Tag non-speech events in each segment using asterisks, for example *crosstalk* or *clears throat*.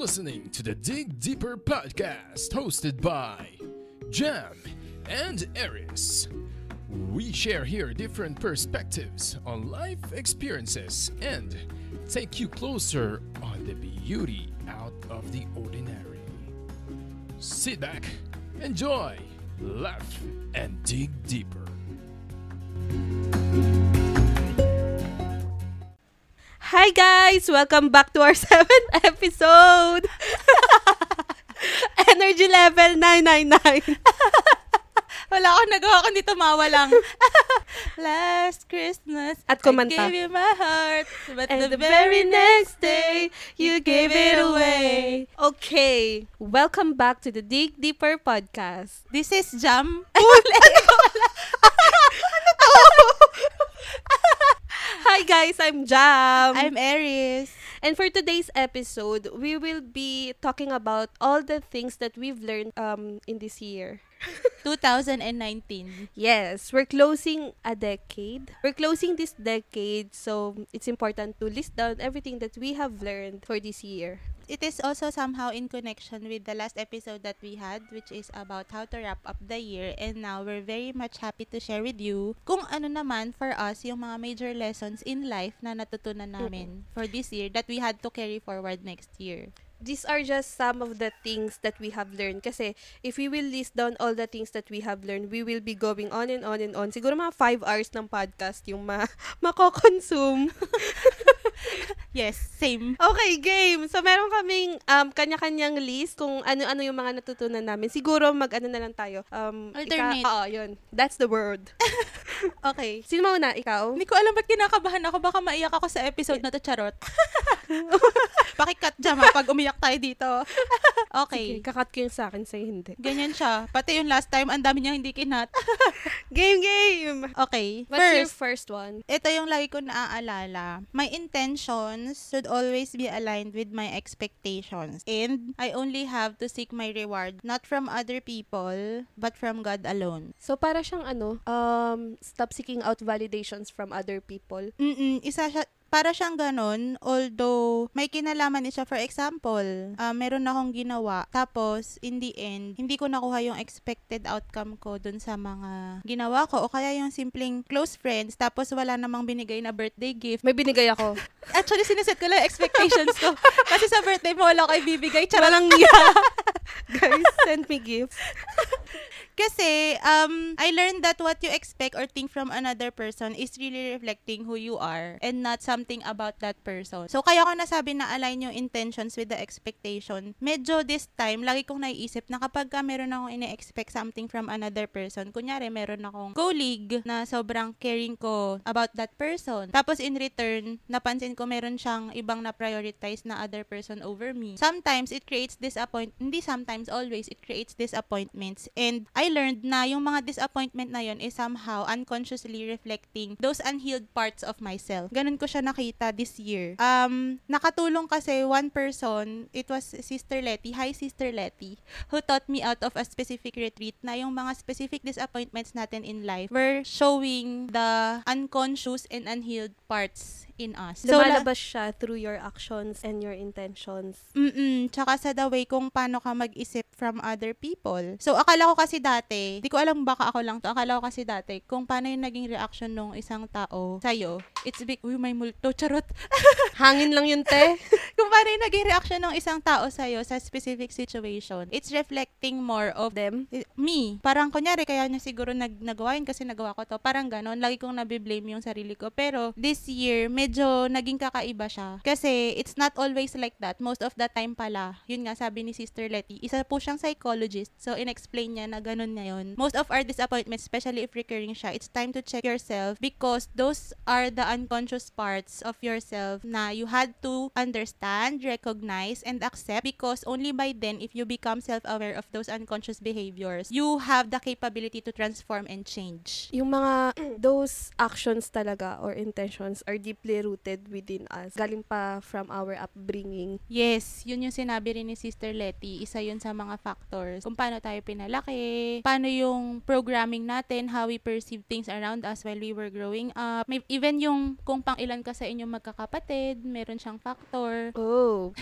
listening to the Dig Deeper podcast hosted by Jam and Aries. We share here different perspectives on life experiences and take you closer on the beauty out of the ordinary. Sit back, enjoy, laugh, and dig deeper. Hi guys! Welcome back to our *laughs* seventh episode! *laughs* Energy level 999. *laughs* Wala akong nagawa kundi tumawa lang. Last Christmas, At kumanta. I gave you my heart, but And the, very next day, you gave it away. Okay, welcome back to the Dig Deeper podcast. This is Jam. Hi guys, I'm Jam. I'm Aries. and for today's episode, we will be talking about all the things that we've learned um in this year. *laughs* 2019. Yes, we're closing a decade. We're closing this decade, so it's important to list down everything that we have learned for this year. It is also somehow in connection with the last episode that we had, which is about how to wrap up the year. And now, we're very much happy to share with you kung ano naman for us yung mga major lessons in life na natutunan namin for this year that we had to carry forward next year. These are just some of the things that we have learned. Kasi if we will list down all the things that we have learned, we will be going on and on and on. Siguro mga 5 hours ng podcast yung ma *laughs* mako-consume. *laughs* Yes, same. okay, game. So, meron kaming um, kanya-kanyang list kung ano-ano yung mga natutunan namin. Siguro mag-ano na lang tayo. Um, Alternate. Ika, oo, yun. That's the word. *laughs* Okay. Sino mauna? Ikaw? Hindi ko alam ba't kinakabahan ako. Baka maiyak ako sa episode na to, charot. Pakikat jam ha, pag umiyak tayo dito. *laughs* Okay, okay. kakat ko yung sa akin, sa'yo hindi. Ganyan siya. Pati yung last time, ang dami niya hindi kinat. *laughs* Game, game! Okay. What's your First, first one? ito yung lagi ko naaalala. My intentions should always be aligned with my expectations. And I only have to seek my reward not from other people, but from God alone. So, para siyang ano, um, stop seeking out validations from other people. Mm-mm, isa siya, para siyang ganun, although may kinalaman siya. For example, ah, meron akong ginawa, tapos in the end, hindi ko nakuha yung expected outcome ko dun sa mga ginawa ko. O kaya yung simpleng close friends, tapos wala namang binigay na birthday gift. May binigay ako. *laughs* Actually, siniset ko lang expectations ko. *laughs* Kasi sa birthday mo, wala ko ibibigay. Charot. Walang niya. *laughs* Guys, send me gifts. Kasi, um, I learned that what you expect or think from another person is really reflecting who you are and not something about that person. So, kaya ko nasabi na align yung intentions with the expectation. Medyo this time, lagi kong naiisip na kapag ka meron akong ine-expect something from another person, kunyari, meron akong colleague na sobrang caring ko about that person. Tapos, in return, napansin ko meron siyang ibang na-prioritize na other person over me. Sometimes, it creates disappoint, hindi sometimes, always, it creates disappointments. And I learned na yung mga disappointment na yun is somehow unconsciously reflecting those unhealed parts of myself. Ganun ko siya nakita this year. Um, nakatulong kasi one person, it was Sister Letty, hi Sister Letty, who taught me out of a specific retreat na yung mga specific disappointments natin in life were showing the unconscious and unhealed parts in us. la- Lumalabas siya through your actions and your intentions. Mm-mm. Tsaka sa the way kung paano ka mag-isip from other people. So, akala ko kasi dati, di ko alam baka ako lang to, akala ko kasi dati, kung paano yung naging reaction ng isang tao sa'yo, it's big, uy, may multo, charot. *laughs* Hangin lang yun, te. *laughs* kung paano yung naging reaction ng isang tao sa'yo sa specific situation, it's reflecting more of Them. me. Parang kunyari, kaya niya siguro nag nagawa yun kasi nagawa ko to. Parang ganon. Lagi kong nabiblame yung sarili ko. Pero this year, medyo naging kakaiba siya. Kasi it's not always like that. Most of the time pala, yun nga sabi ni Sister Letty, isa po siyang psychologist. So, in-explain niya na ganon na yun. Most of our disappointments, especially if recurring siya, it's time to check yourself because those are the unconscious parts of yourself na you had to understand, recognize, and accept because only by then, if you become self-aware of those unconscious behaviors, you have the capability to transform and change. Yung mga, *clears throat* those actions talaga or intentions are deeply rooted within us. Galing pa from our upbringing. Yes, yun yung sinabi rin ni Sister Letty. Isa yun sa mga factors kung paano tayo pinalaki, paano yung programming natin, how we perceive things around us while we were growing up. May, even yung kung pang ilan ka sa inyong magkakapatid, meron siyang factor. Oh.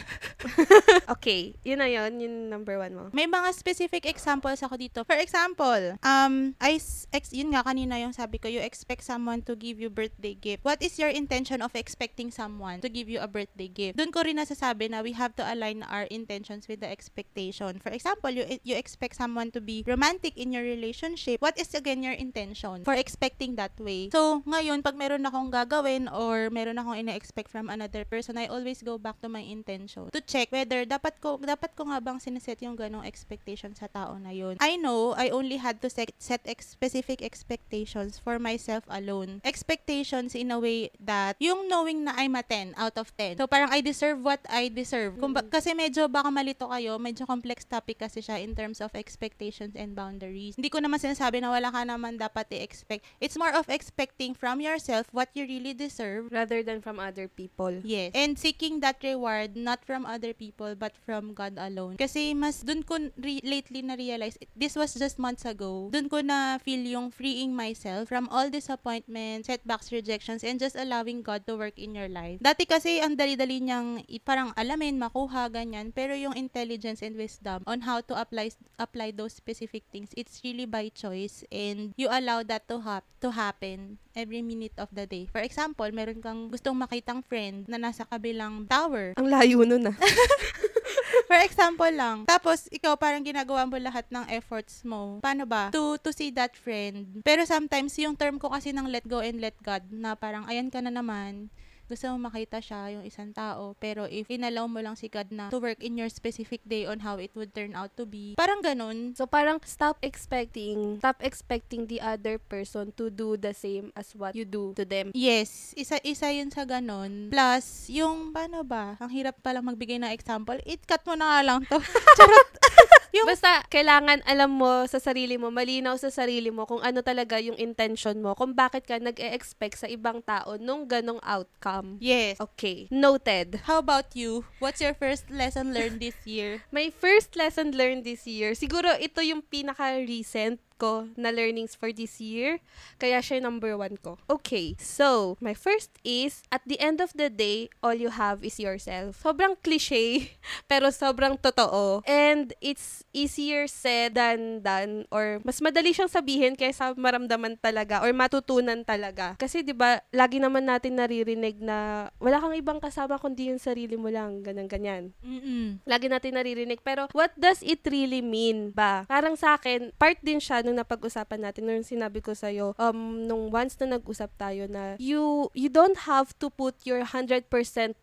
*laughs* okay. Yun na yun. Yun number one mo. May mga specific examples ako dito. For example, um, I, ex, yun nga kanina yung sabi ko, you expect someone to give you birthday gift. What is your intention of expecting someone to give you a birthday gift? Doon ko rin nasasabi na we have to align our intentions with the expectation. For example, you you expect someone to be romantic in your relationship. What is again your intention for expecting that way? So, ngayon, pag meron akong gagawin or meron akong ina-expect from another person, I always go back to my intention to check whether dapat ko dapat ko nga bang sineset yung ganong expectation sa tao na yun. I know I only had to set, set ex- specific expectations for myself alone. Expectations in a way that yung knowing na I'm a 10 out of 10. So parang I deserve what I deserve. Kung ba- kasi medyo baka malito kayo, medyo complex topic kasi siya in terms of expectations and boundaries. Hindi ko naman sinasabi na wala ka naman dapat i-expect. It's more of expecting from yourself what you really deserve Rather than from other people. Yes. And seeking that reward not from other people but from God alone. Kasi mas dun ko re- lately na realize this was just months ago. Dun ko na feel yung freeing myself from all disappointments, setbacks, rejections and just allowing God to work in your life. Dati kasi ang dali-dali niyang parang alamin, makuha ganyan, pero yung intelligence and wisdom on how to apply apply those specific things, it's really by choice and you allow that to hap to happen every minute of the day. For example, meron kang gustong makitang friend na nasa kabilang tower. Ang layo nun ah. *laughs* For example lang. Tapos, ikaw parang ginagawa mo lahat ng efforts mo. Paano ba? To, to see that friend. Pero sometimes, yung term ko kasi ng let go and let God, na parang, ayan ka na naman, gusto mo makita siya, yung isang tao. Pero if inalaw mo lang si God na to work in your specific day on how it would turn out to be, parang ganun. So parang stop expecting, stop expecting the other person to do the same as what you do to them. Yes, isa isa yun sa ganun. Plus, yung paano ba? Ang hirap palang magbigay ng example. It cut mo na nga lang to. *laughs* Charot. *laughs* yung Basta, kailangan alam mo sa sarili mo, malinaw sa sarili mo kung ano talaga yung intention mo, kung bakit ka nag-e-expect sa ibang tao nung ganong outcome. Yes. Okay, noted. How about you? What's your first lesson learned this year? My first lesson learned this year, siguro ito yung pinaka-recent ko na learnings for this year. Kaya siya number one ko. Okay, so, my first is, at the end of the day, all you have is yourself. Sobrang cliche, *laughs* pero sobrang totoo. And it's easier said than done, or mas madali siyang sabihin kaysa maramdaman talaga, or matutunan talaga. Kasi 'di ba lagi naman natin naririnig na wala kang ibang kasama kundi yung sarili mo lang, ganyan-ganyan Mm-mm. lagi natin naririnig. Pero what does it really mean ba? Parang sa akin, part din siya nung napag-usapan natin, nung sinabi ko sa'yo, um, nung once na nag-usap tayo na you, you don't have to put your 100%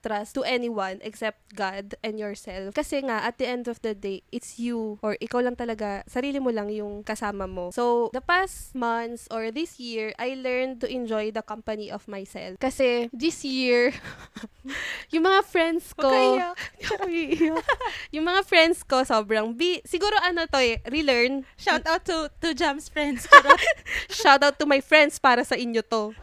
trust to anyone except God and yourself. Kasi nga, at the end of the day, it's you or ikaw lang talaga, sarili mo lang yung kasama mo. So, the past months or this year, I learned to enjoy the company of myself. Kasi this year, *laughs* yung mga friends ko, *laughs* *laughs* yung mga friends ko, sobrang bi... Siguro ano to eh, relearn. Shout out to to Jam's friends. *laughs* Shout out to my friends para sa inyo to.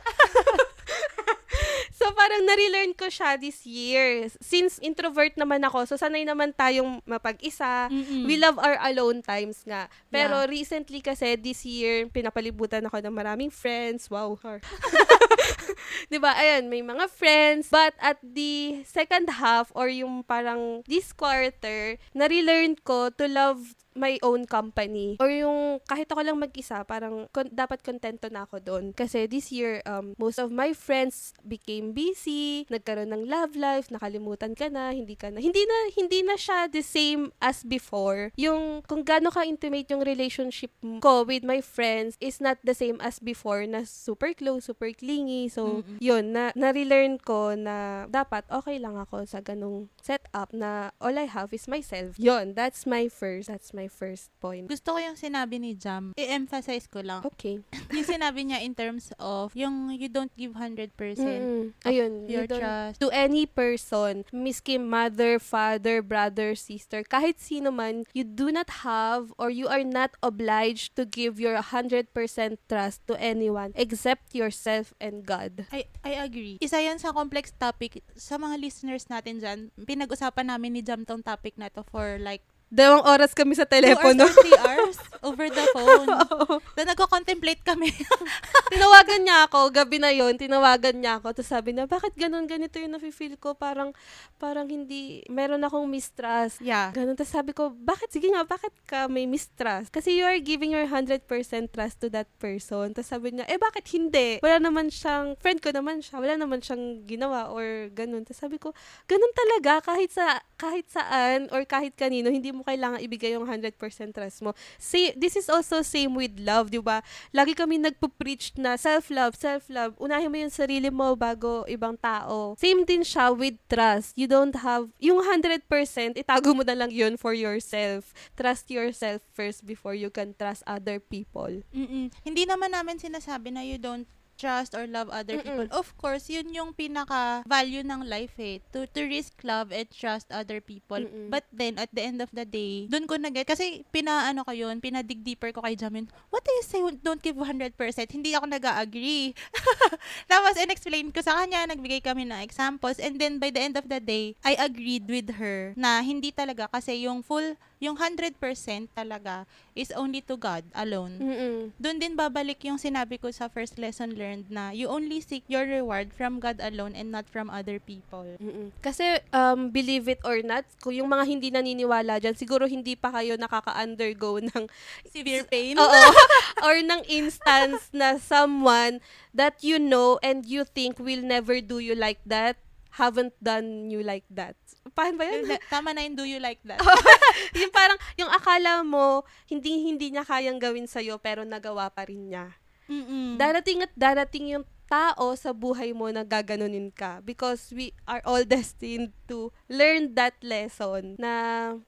*laughs* so, parang nare-learn ko siya this year. Since introvert naman ako, so sanay naman tayong mapag-isa. Mm-mm. We love our alone times nga. Pero Yeah. recently kasi, this year, pinapalibutan ako ng maraming friends. Wow. *laughs* 'Di ba? Ayan, may mga friends. But at the second half or yung parang this quarter, nare-learn ko to love my own company. Or yung kahit ako lang mag-isa, parang kon- dapat kontento na ako doon. Kasi this year, um, most of my friends became busy, nagkaroon ng love life, nakalimutan ka na, hindi ka na, hindi na, hindi na siya the same as before. Yung kung gaano ka intimate yung relationship ko with my friends is not the same as before na super close, super clingy. So, Mm-mm. yun, na, na-relearn ko na dapat okay lang ako sa ganong setup na all I have is myself. Yun, that's my first, that's my first point. Gusto ko yung sinabi ni Jam. I-emphasize ko lang. Okay. *laughs* yung sinabi niya in terms of yung you don't give 100% Mm-mm. Ayun, your you trust. to any person, miski mother, father, brother, sister, kahit sino man, you do not have or you are not obliged to give your 100% trust to anyone except yourself and God. I, I agree. Isa yan sa complex topic. Sa mga listeners natin dyan, pinag-usapan namin ni Jam tong topic na to for like Dalawang oras kami sa telepono. Two hours or three hours over the phone. *laughs* Na nagko-contemplate kami. *laughs* tinawagan niya ako, gabi na yon tinawagan niya ako. Tapos sabi niya, bakit ganun, ganito yung nafe-feel ko? Parang, parang hindi, meron akong mistrust. yeah. Ganun. Tapos sabi ko, bakit? Sige nga, bakit ka may mistrust? Kasi you are giving your 100% trust to that person. Tapos sabi niya, eh bakit hindi? Wala naman siyang, friend ko naman siya, wala naman siyang ginawa or ganun. Tapos sabi ko, ganun talaga, kahit sa, kahit saan or kahit kanino, hindi mo kailangan ibigay yung 100% trust mo. See, this is also same with love, di ba? Lagi kami nagpo-preach na self-love, self-love. Unahin mo yung sarili mo bago ibang tao. Same din siya with trust. You don't have, yung 100%, itago mo na lang yun for yourself. Trust yourself first before you can trust other people. Mm-mm. Hindi naman namin sinasabi na you don't trust or love other Mm-mm. people. Of course, yun yung pinaka-value ng life eh. To, to risk love and trust other people. Mm-mm. But then, at the end of the day, dun ko nag Kasi pinaano ko yun, pinadig deeper ko kay Jamin, what do you say don't give 100%? Hindi ako nag-agree. *laughs* Tapos, in-explain ko sa kanya, nagbigay kami ng examples. And then, by the end of the day, I agreed with her na hindi talaga kasi yung full, yung 100% talaga is only to God alone. Mm-mm. Doon din babalik yung sinabi ko sa first lesson learned na you only seek your reward from God alone and not from other people. Mm-mm. Kasi, um, believe it or not, kung yung mga hindi naniniwala dyan, siguro hindi pa kayo nakaka-undergo *laughs* ng Severe pain. Oo. *laughs* or ng instance na someone that you know and you think will never do you like that haven't done you like that. Paano ba yun? Tama na yun, do you like that? *laughs* *laughs* yung parang, yung akala mo, hindi hindi niya kayang gawin sa'yo, pero nagawa pa rin niya. Mm-mm. Darating at darating yung tao sa buhay mo na gaganunin ka because we are all *laughs* destined to learn that lesson na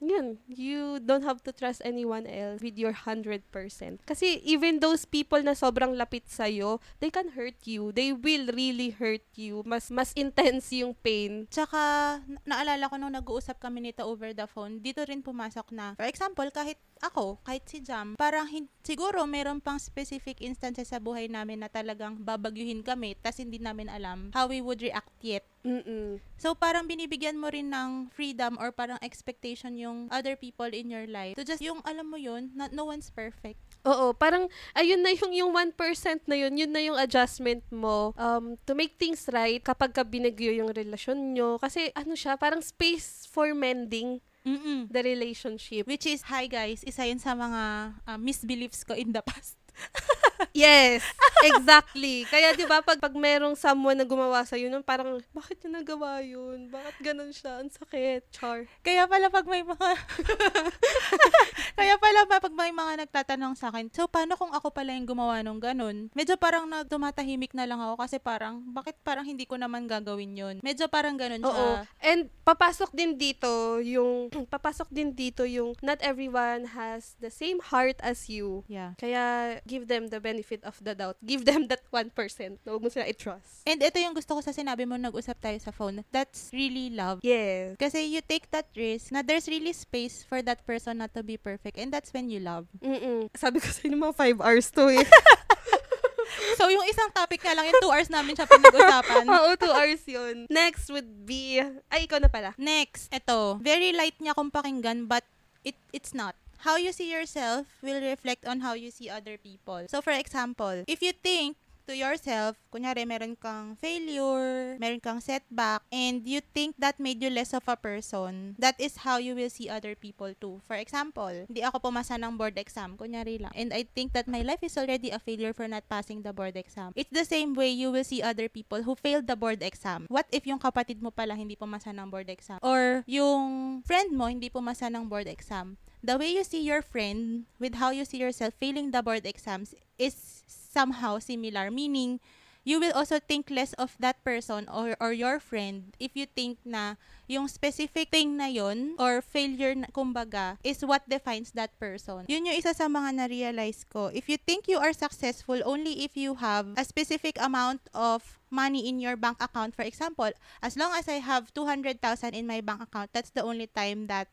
yun, you don't have to trust anyone else with your 100%. Kasi even those people na sobrang lapit sa'yo, they can hurt you. They will really hurt you. Mas mas intense yung pain. Tsaka, na- naalala ko nung nag-uusap kami nito over the phone, dito rin pumasok na, for example, kahit ako, kahit si Jam, parang hin- siguro meron pang specific instances sa buhay namin na talagang babagyuhin kami, tas hindi namin alam how we would react yet. Mm-mm. So, parang binibigyan mo rin ng freedom or parang expectation yung other people in your life. So, just yung, alam mo yun, na, no one's perfect. Oo, parang ayun na yung yung 1% na yun, yun na yung adjustment mo um to make things right kapag ka binagyo yung relasyon nyo kasi ano siya, parang space for mending Mm-mm. the relationship. Which is, hi guys, isa yun sa mga uh, misbeliefs ko in the *laughs* past. Yes, exactly. Kaya 'di ba pag pag merong someone na gumawa sa nun, parang bakit niya nagawa yun? Bakit ganun siya? Ang sakit, char. Kaya pala pag may mga *laughs* Kaya pala pa pag may mga nagtatanong sa akin, so paano kung ako pala yung gumawa nung ganun? Medyo parang na tumatahimik na lang ako kasi parang bakit parang hindi ko naman gagawin yun? Medyo parang ganun siya. Oo. And papasok din dito yung *clears throat* papasok din dito yung not everyone has the same heart as you. Yeah. Kaya give them the benefit of the doubt. Give them that 1%. na Huwag mo sila i-trust. And ito yung gusto ko sa sinabi mo nag-usap tayo sa phone. That's really love. Yes. Kasi you take that risk na there's really space for that person not to be perfect and that's when you love. Mm-mm. Sabi ko sa inyo mga 5 hours to eh. *laughs* So yung isang topic nga lang, yung two hours namin siya pinag-usapan. Oo, 2 hours yun. Next would be, ay, ikaw na pala. Next, ito. Very light niya kung pakinggan but it it's not. How you see yourself will reflect on how you see other people. So for example, if you think to yourself, kunyari meron kang failure, meron kang setback, and you think that made you less of a person, that is how you will see other people too. For example, hindi ako pumasa ng board exam, kunyari lang, and I think that my life is already a failure for not passing the board exam. It's the same way you will see other people who failed the board exam. What if yung kapatid mo pala hindi pumasa ng board exam? Or yung friend mo hindi pumasa ng board exam? The way you see your friend with how you see yourself failing the board exams is somehow similar. Meaning, you will also think less of that person or, or your friend if you think na yung specific thing na yon or failure na, kumbaga is what defines that person. Yun yung isa sa mga na-realize ko. If you think you are successful only if you have a specific amount of money in your bank account, for example, as long as I have 200,000 in my bank account, that's the only time that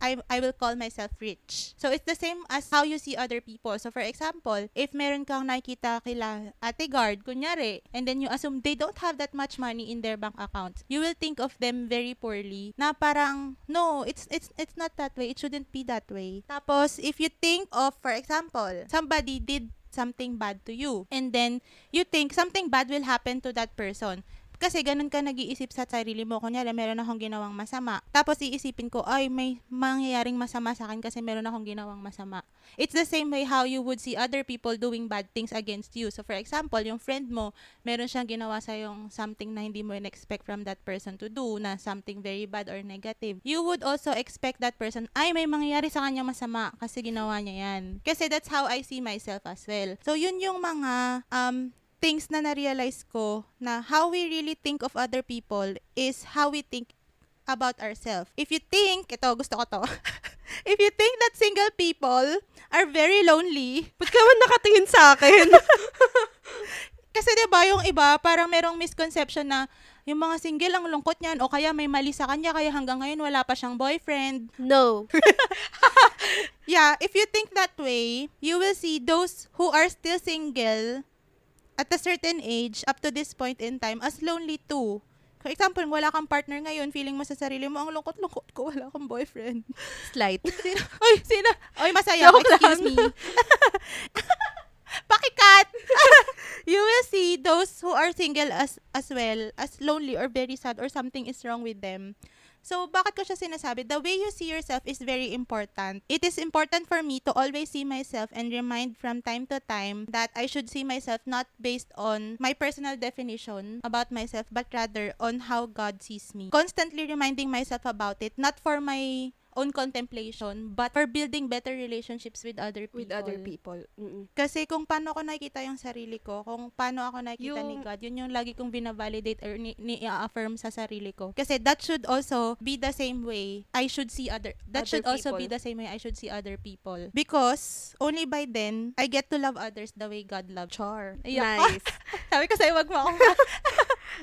I, I will call myself rich. So, it's the same as how you see other people. So, for example, if meron kang nakikita kila ate guard, kunyari, and then you assume they don't have that much money in their bank accounts, you will think of them very poorly na parang, no, it's, it's, it's not that way. It shouldn't be that way. Tapos, if you think of, for example, somebody did something bad to you, and then you think something bad will happen to that person. Kasi ganun ka nag-iisip sa sarili mo. Kunyari, meron akong ginawang masama. Tapos iisipin ko, ay, may mangyayaring masama sa akin kasi meron akong ginawang masama. It's the same way how you would see other people doing bad things against you. So, for example, yung friend mo, meron siyang ginawa sa yung something na hindi mo in-expect from that person to do, na something very bad or negative. You would also expect that person, ay, may mangyayari sa kanya masama kasi ginawa niya yan. Kasi that's how I see myself as well. So, yun yung mga um, things na na-realize ko na how we really think of other people is how we think about ourselves. If you think, ito, gusto ko to. *laughs* If you think that single people are very lonely, Ba't ka man nakatingin sa akin? *laughs* kasi 'di ba yung iba parang merong misconception na yung mga single ang lungkot niyan o kaya may mali sa kanya kaya hanggang ngayon wala pa siyang boyfriend. no. *laughs* Yeah, if you think that way, you will see those who are still single at a certain age up to this point in time as lonely too. For example, wala kang partner ngayon, feeling mo sa sarili mo, ang lungkot-lungkot ko, wala akong boyfriend. Slight. *laughs* Sino? Oy, sino? Oy, masaya. Joke Excuse lang. me. *laughs* Pakikat! *laughs* you will see those who are single as as well, as lonely or very sad or something is wrong with them. So, bakit ko siya sinasabi? The way you see yourself is very important. It is important for me to always see myself and remind from time to time that I should see myself not based on my personal definition about myself, but rather on how God sees me. Constantly reminding myself about it, not for my own contemplation, but for building better relationships with other people. With other people. Mm-mm. Kasi kung paano ako nakikita yung sarili ko, kung paano ako nakikita ni Yung- God, yun yung lagi kong binavalidate or ni, ni-affirm sa sarili ko. Kasi that should also be the same way I should see other, that Other should also be people. the same way I should see other people. Because only by then, I get to love others the way God loves. Char. Iyak. Nice. *laughs* Sabi ko sa'yo, wag mo ako. *laughs*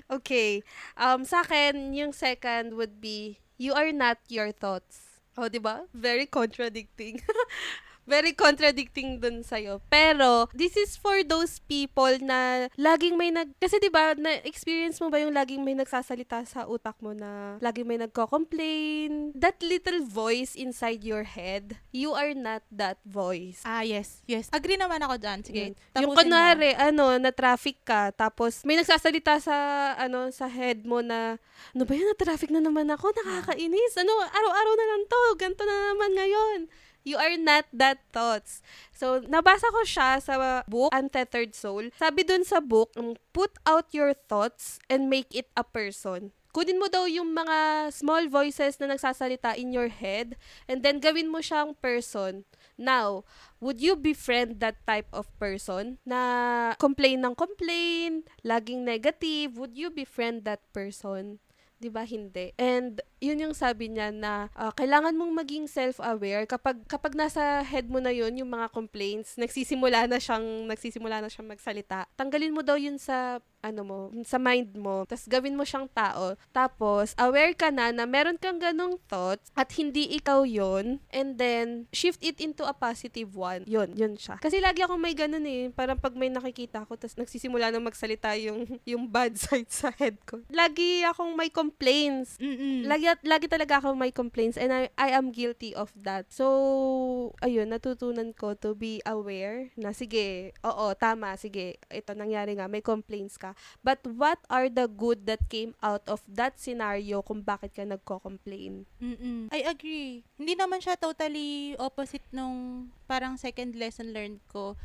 Okay. Um, sa akin, yung second would be, you are not your thoughts. Oh, di ba? Very contradicting. *laughs* Very contradicting dun sa'yo. Pero, this is for those people na laging may nag... Kasi di ba na-experience mo ba yung laging may nagsasalita sa utak mo na laging may nagko-complain? That little voice inside your head, you are not that voice. ah, yes. Yes. Agree naman ako dyan. Sige, tapusin Yung kunwari, ano, na traffic ka, tapos may nagsasalita sa, ano, sa head mo na, ano ba yun, na traffic na naman ako, nakakainis. Ano, araw-araw na lang to, ganito na naman ngayon. You are not that thoughts. So, nabasa ko siya sa book, Untethered Soul. Sabi dun sa book, um, put out your thoughts and make it a person. Kunin mo daw yung mga small voices na nagsasalita in your head and then gawin mo siyang person. Now, would you befriend that type of person na complain ng complain, laging negative? Would you befriend that person? 'Di ba hindi? And yun yung sabi niya na ah, kailangan mong maging self-aware kapag kapag nasa head mo na yun yung mga complaints, nagsisimula na siyang nagsisimula na siyang magsalita. Tanggalin mo daw yun sa ano mo, sa mind mo. Tapos gawin mo siyang tao. Tapos aware ka na na meron kang ganong thoughts at hindi ikaw yon and then shift it into a positive one. Yun, yun siya. Kasi lagi akong may ganun eh. Parang pag may nakikita ko tapos nagsisimula na magsalita yung *laughs* yung bad *laughs* side sa head ko. Lagi akong may complaints. Mm-mm. Lagi, lagi talaga ako may complaints and I, I am guilty of that. So, ayun, natutunan ko to be aware na sige, oo, tama, sige, ito nangyari nga, may complaints ka. But what are the good that came out of that scenario kung bakit ka nagko-complain? Mm-mm. I agree. Hindi naman siya totally opposite nung parang second lesson learned ko.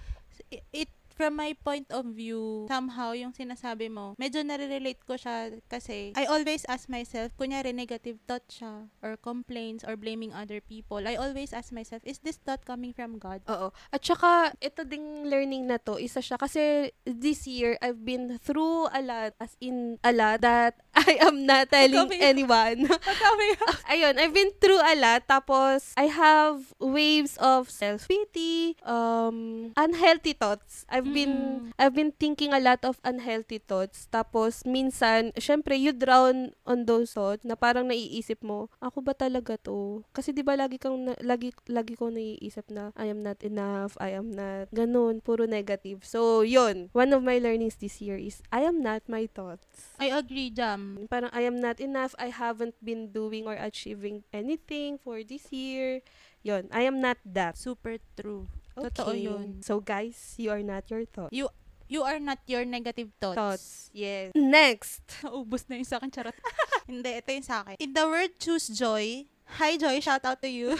It, from my point of view, somehow yung sinasabi mo, medyo nare-relate ko siya kasi I always ask myself, kunyari negative thought siya or complaints or blaming other people. I always ask myself, is this thought coming from God? Oo. At saka, ito ding learning na to, isa siya kasi this year, I've been through a lot, as in a lot, that I am not telling Kami- anyone. *laughs* *laughs* Ayun, I've been through a lot. Tapos, I have waves of self-pity, um, unhealthy thoughts. I've been, Mm. I've been thinking a lot of unhealthy thoughts. Tapos, minsan, syempre, you drown on those thoughts na parang naiisip mo, ako ba talaga to? Kasi di ba lagi kang, na- lagi, lagi ko naiisip na, I am not enough, I am not, ganun, puro negative. So, yun. One of my learnings this year is, I am not my thoughts. I agree, Jam. Parang I am not enough. I haven't been doing or achieving anything for this year. Yon, I am not that. Super true. Totoo yun. So guys, you are not your thoughts. You you are not your negative thoughts. Thoughts. Yes. Next. *laughs* Naubos na yung sa akin, charot. *laughs* Hindi, ito yung sa akin. In the word choose joy, hi Joy, shout out to you.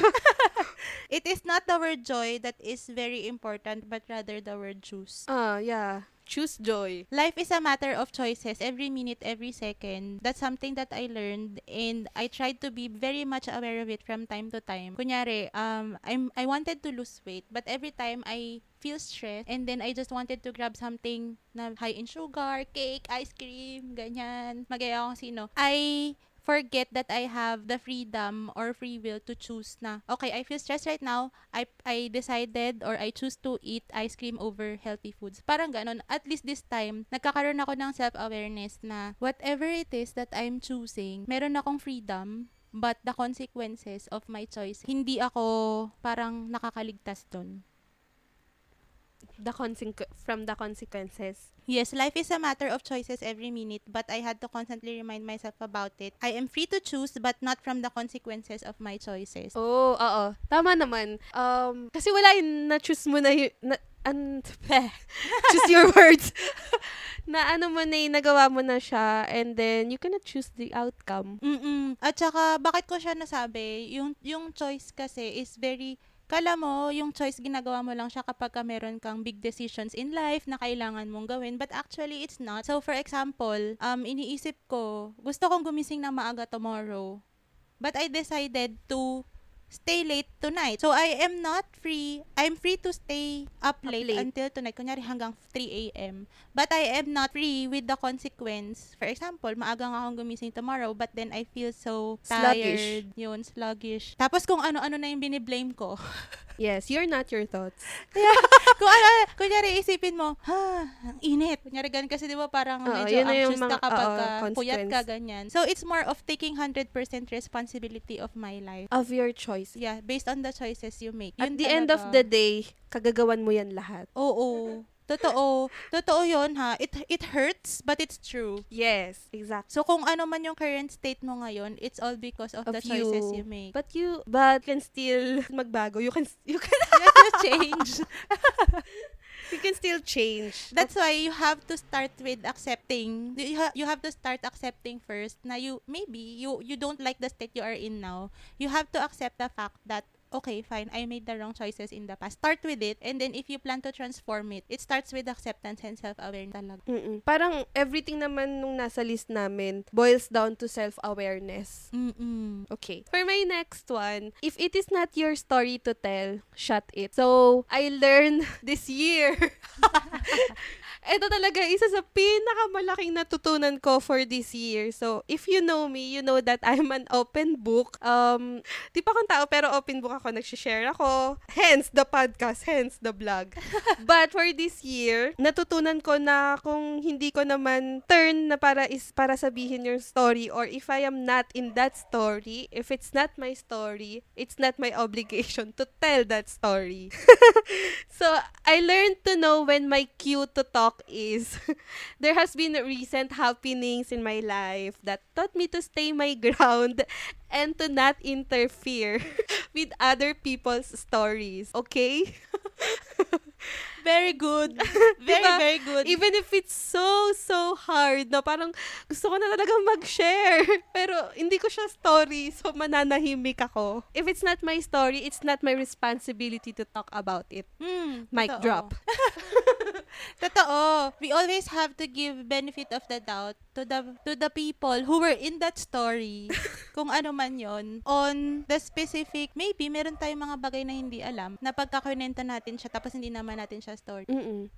*laughs* it is not the word joy that is very important, but rather the word choose. Ah, yeah. Choose joy. Life is a matter of choices every minute, every second. That's something that I learned and I tried to be very much aware of it from time to time. Kunyari, um, I'm, I wanted to lose weight but every time I feel stressed and then I just wanted to grab something na high in sugar, cake, ice cream, ganyan, magaya akong sino. I forget that I have the freedom or free will to choose na, okay, I feel stressed right now, I, I decided or I choose to eat ice cream over healthy foods. Parang ganon. At least this time, nagkakaroon ako ng self-awareness na whatever it is that I'm choosing, meron akong freedom but the consequences of my choice, hindi ako parang nakakaligtas doon. The consequ- from the consequences. Yes, life is a matter of choices every minute, but I had to constantly remind myself about it. I am free to choose, but not from the consequences of my choices. Oh, oo. Tama naman. Um, kasi wala yung na-choose mo na yun, na, an, *laughs* choose your *laughs* words. *laughs* na ano mo na yung nagawa mo na siya and then you cannot choose the outcome. Mm-mm. At saka, bakit ko siya nasabi? Yung, yung choice kasi is very, kala mo, yung choice ginagawa mo lang siya kapag ka meron kang big decisions in life na kailangan mong gawin. But actually, it's not. So, for example, um, iniisip ko, gusto kong gumising na maaga tomorrow. But I decided to stay late tonight. So, I am not free. I'm free to stay up, Up late, late. until tonight. Kunyari hanggang 3 a.m. But I am not free with the consequence. For example, maaga nga akong gumising tomorrow, but then I feel so Sluggish. tired. Yun, sluggish. Tapos kung ano-ano na yung biniblame ko. *laughs* Yes, you're not your thoughts. *laughs* kung ano, kunyari isipin mo, ha, ang init. Kunyari ganun kasi di ba parang Oo, medyo na yung anxious mga- ka kapag oo, ka puyat ka, ganyan. So, it's more of taking 100% responsibility of my life. Of your choice. Yeah, based on the choices you make. At Yun the end of talaga. the day, kagagawan mo yan lahat. Oo. Totoo. Totoo yun, ha. It, it hurts, but it's true. Yes, exactly. So, kung ano man yung current state mo ngayon, it's all because of, Of the choices you. you make. But you, but can still *laughs* magbago. You can, you can, *laughs* You have to change. *laughs* you can still change. That's why you have to start with accepting. You, ha- you have to start accepting first na you, maybe, you, you don't like the state you are in now. You have to accept the fact that, okay, fine, I made the wrong choices in the past. Start with it, and then if you plan to transform it, it starts with acceptance and self-awareness talaga. Mm-mm. Parang everything naman nung nasa list namin boils down to self-awareness. Mm-mm. Okay. For my next one, if it is not your story to tell, shut it. So, I learned *laughs* this year. *laughs* Ito talaga isa sa pinakamalaking natutunan ko for this year. So, if you know me, you know that I'm an open book. Um, di pa akong tao, pero open book ako. Nagsishare ako. Hence, the podcast. Hence, the blog. *laughs* But for this year, natutunan ko na kung hindi ko naman turn na para is para sabihin yung story or if I am not in that story, if it's not my story, it's not my obligation to tell that story. *laughs* so, I learned to know when my cue to talk is. *laughs* there has been recent happenings in my life that taught me to stay my *laughs* ground and to not interfere *laughs* with other people's stories. Okay? Very good. Very, Diba? very good. Even if it's so, so hard na parang gusto ko na talagang mag-share. Pero hindi ko siya story, so mananahimik ako. If it's not my story, it's not my responsibility to talk about it. Hmm, Mic drop. Totoo. We always have to give benefit of the doubt to the to the people who were in that story. *laughs* kung ano man yon on the specific, maybe meron tayong mga bagay na hindi alam na pagkakunento natin siya tapos hindi naman natin siya story. Mm-mm.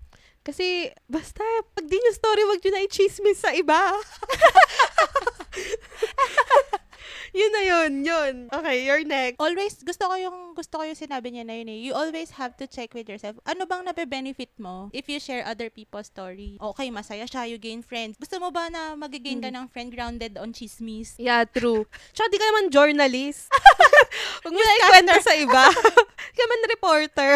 Kasi, basta, pag di nyo story, wag nyo na i-chismis sa iba. *laughs* *laughs* yun, yun. Okay, you're next. always gusto ko yung gusto ko yung sinabi niya na yun eh. You always have to check with yourself. Ano bang nabe-benefit mo if you share other people's story? Okay, masaya siya, you gain friends. Gusto mo ba na mag-gain ka ng friend grounded on chismis? Yeah, true. Tsaka di ka naman journalist. *laughs* Huwag mo na ikwento sa iba. *laughs* Di ka man reporter.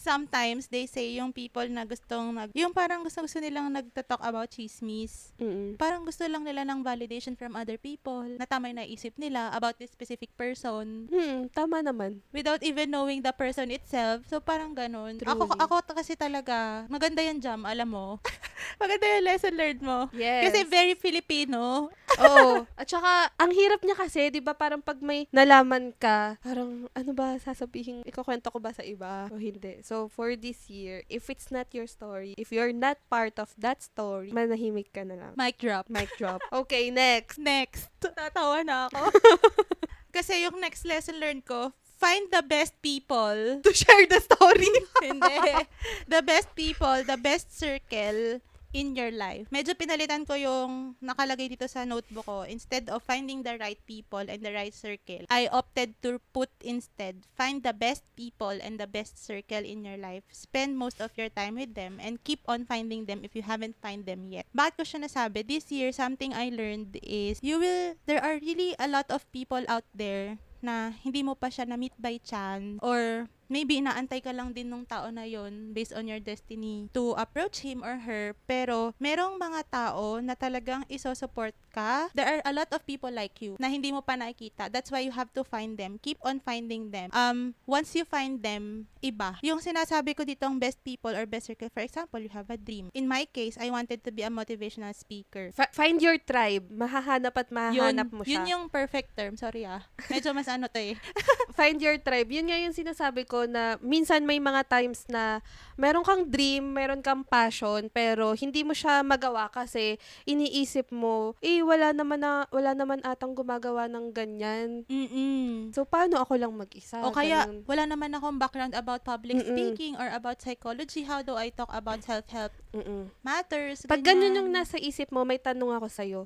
Sometimes they say yung people na gustong nag yung parang gusto gusto nilang nagta-talk about chismis. Mm-mm. Parang gusto lang nila ng validation from other people na tama yung naisip nila about this specific person Hmm, tama naman. without even knowing the person itself. So, parang ganun. Ako, Truly. ako t- kasi talaga, maganda yan, Jam, alam mo. *laughs* maganda yung lesson learned mo. Yes. Kasi very Filipino. Oo. *laughs* At saka, ang hirap niya kasi, di ba, parang pag may nalaman ka, parang, ano ba, sasabihin, ikukwento ko ba sa iba? O hindi. So, for this year, if it's not your story, if you're not part of that story, manahimik ka na lang. Mic drop. Mic drop. Okay, next. Next. Tatawa na ako. *laughs* kasi yung next lesson learned ko, find the best people. To share the story. *laughs* Hindi. The best people, the best circle in your life. Medyo pinalitan ko yung nakalagay dito sa notebook ko. Instead of finding the right people and the right circle, I opted to put instead, find the best people and the best circle in your life. Spend most of your time with them and keep on finding them if you haven't find them yet. Bakit ko siya nasabi? This year, something I learned is, you will, there are really a lot of people out there na hindi mo pa siya na-meet by chance or maybe inaantay ka lang din nung tao na yon based on your destiny to approach him or her. Pero merong mga tao na talagang isosupport ka. There are a lot of people like you na hindi mo pa nakikita. That's why you have to find them. Keep on finding them. Um once you find them iba. Yung sinasabi ko dito ang best people or best circle for example you have a dream. In my case I wanted to be a motivational speaker. F- find your tribe. Mahahanap at mahahanap mo siya. yun yung perfect term. Sorry ah. Medyo mas ano to eh. *laughs* Find your tribe. Yun nga yung sinasabi ko na minsan may mga times na meron kang dream, meron kang passion, pero hindi mo siya magawa kasi iniisip mo, eh, wala naman, na, wala naman atang gumagawa ng ganyan. Mm-mm. So, paano ako lang mag-isa? O kaya, Ganun. wala naman akong background about public Mm-mm. speaking or about psychology. How do I talk about self-help Mm-mm. matters? Pag ganyan yung ganyan. nasa isip mo, may tanong ako sa'yo.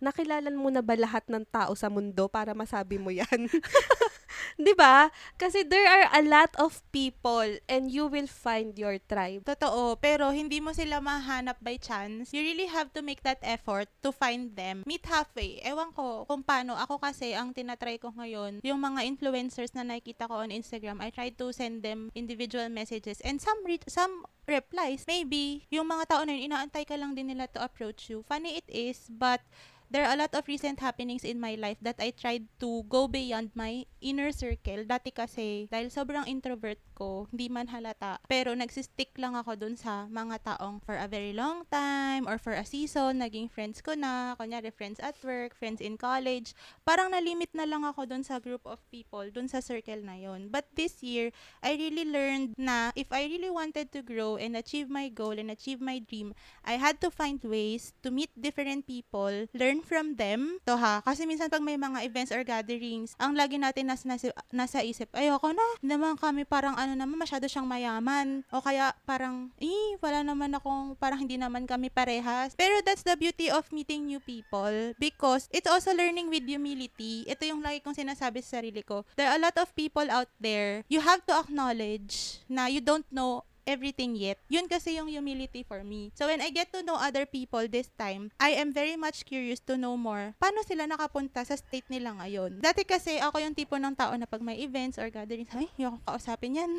Nakilala mo na ba lahat ng tao sa mundo para masabi mo yan? *laughs* *laughs* 'Di ba? Kasi there are a lot of people and you will find your tribe. Totoo, pero hindi mo sila mahanap by chance. You really have to make that effort to find them. Meet halfway. Ewan ko kung paano. Ako kasi, ang tinatry ko ngayon, yung mga influencers na nakikita ko on Instagram, I try to send them individual messages and some re- some replies. Maybe, yung mga tao na yun, inaantay ka lang din nila to approach you. Funny it is, but there are a lot of recent happenings in my life that I tried to go beyond my inner circle. Dati kasi, dahil sobrang introvert ko, hindi man halata, pero nagsistick lang ako dun sa mga taong for a very long time or for a season, naging friends ko na, kunyari friends at work, friends in college. Parang nalimit na lang ako dun sa group of people, dun sa circle na yon. But this year, I really learned na if I really wanted to grow and achieve my goal and achieve my dream, I had to find ways to meet different people, learn from them. To ha, kasi minsan pag may mga events or gatherings, ang lagi natin nasa, nasa, nasa isip, ayoko na, naman kami parang ano naman, masyado siyang mayaman. O kaya parang, eh, wala naman akong, parang hindi naman kami parehas. Pero that's the beauty of meeting new people because it's also learning with humility. Ito yung lagi kong sinasabi sa sarili ko. There are a lot of people out there. You have to acknowledge na you don't know everything yet. Yun kasi yung humility for me. So when I get to know other people this time, I am very much curious to know more. Paano sila nakapunta sa state nila ngayon? Dati kasi ako yung tipo ng tao na pag may events or gatherings, ay, yung kausapin yan.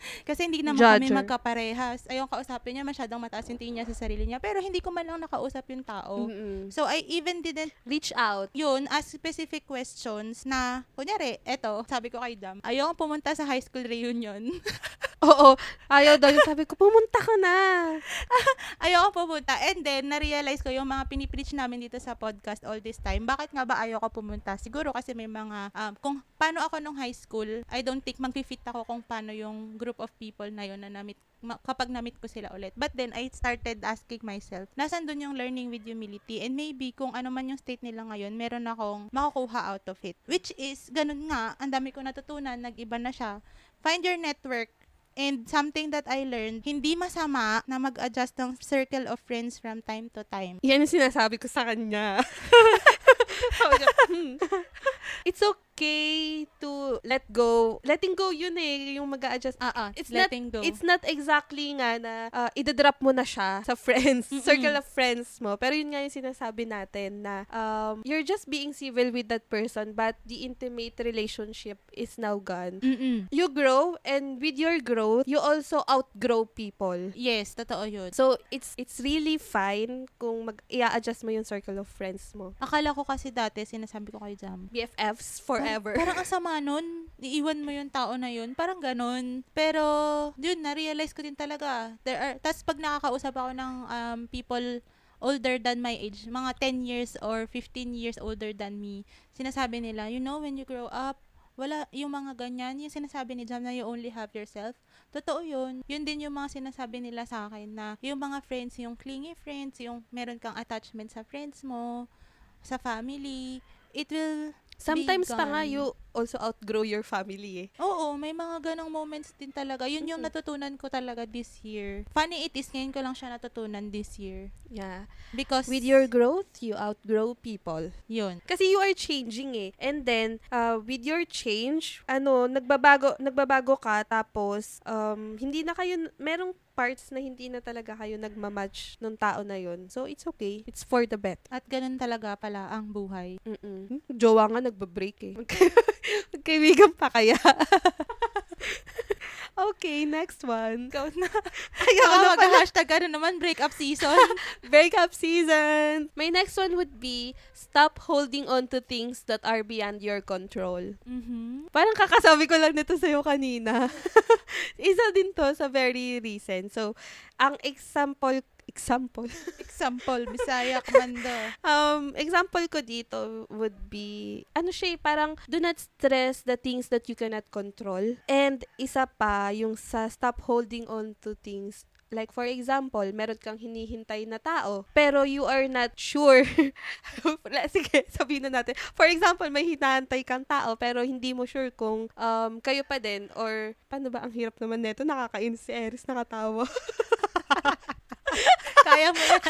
*laughs* Kasi hindi naman kami Judger. magkaparehas. Ayong kausapin niya, masyadong mataas yung tingin niya sa sarili niya. Pero hindi ko man lang nakausap yung tao. Mm-mm. So, I even didn't Reach out. yun, ask specific questions na, kunyari, eto, sabi ko kay Dam, ayaw pumunta sa high school reunion. *laughs* Oo. Ayaw daw. Sabi ko, pumunta ka na. *laughs* ayaw ko pumunta. And then, na-realize ko yung mga pinipreach namin dito sa podcast all this time. Bakit nga ba ayaw ko pumunta? Siguro kasi may mga, um, kung paano ako nung high school, I don't think mag-fit ako kung paano yung group of people na yun na namit ma- kapag namit ko sila ulit. But then, I started asking myself, nasan dun yung learning with humility? And maybe, kung ano man yung state nila ngayon, meron akong makukuha out of it. Which is, ganun nga, ang dami ko natutunan, nag-iba na siya. Find your network. And something that I learned, hindi masama na mag-adjust ng circle of friends from time to time. Yan yung sinasabi ko sa kanya. *laughs* "Hmm." it's okay to let go. Letting go yun eh, yung mag adjust Ah, ah, It's letting not go. it's not exactly nga na uh, idadrop mo na siya sa friends, *laughs* Mm-mm. circle of friends mo. Pero yun nga yung sinasabi natin na um, you're just being civil with that person but the intimate relationship is now gone. Mm-mm. You grow and with your growth, you also outgrow people. Yes, totoo yun. So, it's it's really fine kung mag i-adjust mo yung circle of friends mo. Akala ko kasi dati, sinasabi ko kay Jam, BFFs forever. Parang ang sama nun. Iiwan mo yung tao na yun. Parang ganun. Pero, yun, na-realize ko din talaga. There are, tas pag nakakausap ako ng um, people older than my age, mga 10 years or 15 years older than me, sinasabi nila, you know, when you grow up, wala yung mga ganyan, yung sinasabi ni Jam na you only have yourself. Totoo yun. Yun din yung mga sinasabi nila sa akin na yung mga friends, yung clingy friends, yung meron kang attachment sa friends mo, sa family, it will Sometimes pa nga you also outgrow your family eh. Oo, may mga ganong moments din talaga. Yun yung natutunan ko talaga this year. Funny it is, ngayon ko lang siya natutunan this year. Yeah. Because, With your growth, you outgrow people. yun. Kasi you are changing eh. And then, uh, with your change, ano, nagbabago, nagbabago ka, tapos, um, hindi na kayo, merong parts na hindi na talaga kayo nagmamatch ng tao na yun. So, it's okay. It's for the bet. At ganun talaga pala ang buhay. Mm-mm. Jowa nga nagbabreak eh. Magka- *laughs* Magkaibigan pa kaya? *laughs* okay, next one. Ikaw na. *laughs* Ayaw Baka na pala. mag-hashtag ano naman, breakup season. *laughs* Breakup season. My next one would be, stop holding on to things that are beyond your control. mm Parang kakasabi ko lang nito sa'yo kanina. *laughs* Isa din to sa very recent. So, ang example, example, *laughs* Example, Bisaya, Kamando. um, example ko dito would be, ano siya, eh, parang do not stress the things that you cannot control. And isa pa, yung sa stop holding on to things Like for example, meron kang hinihintay na tao, pero you are not sure. *laughs* Sige, sabihin na natin. For example, may hinahantay kang tao, pero hindi mo sure kung um, kayo pa din or paano ba ang hirap naman neto? Nakakainis si Eris, nakatawa. *laughs* Kaya mo yan.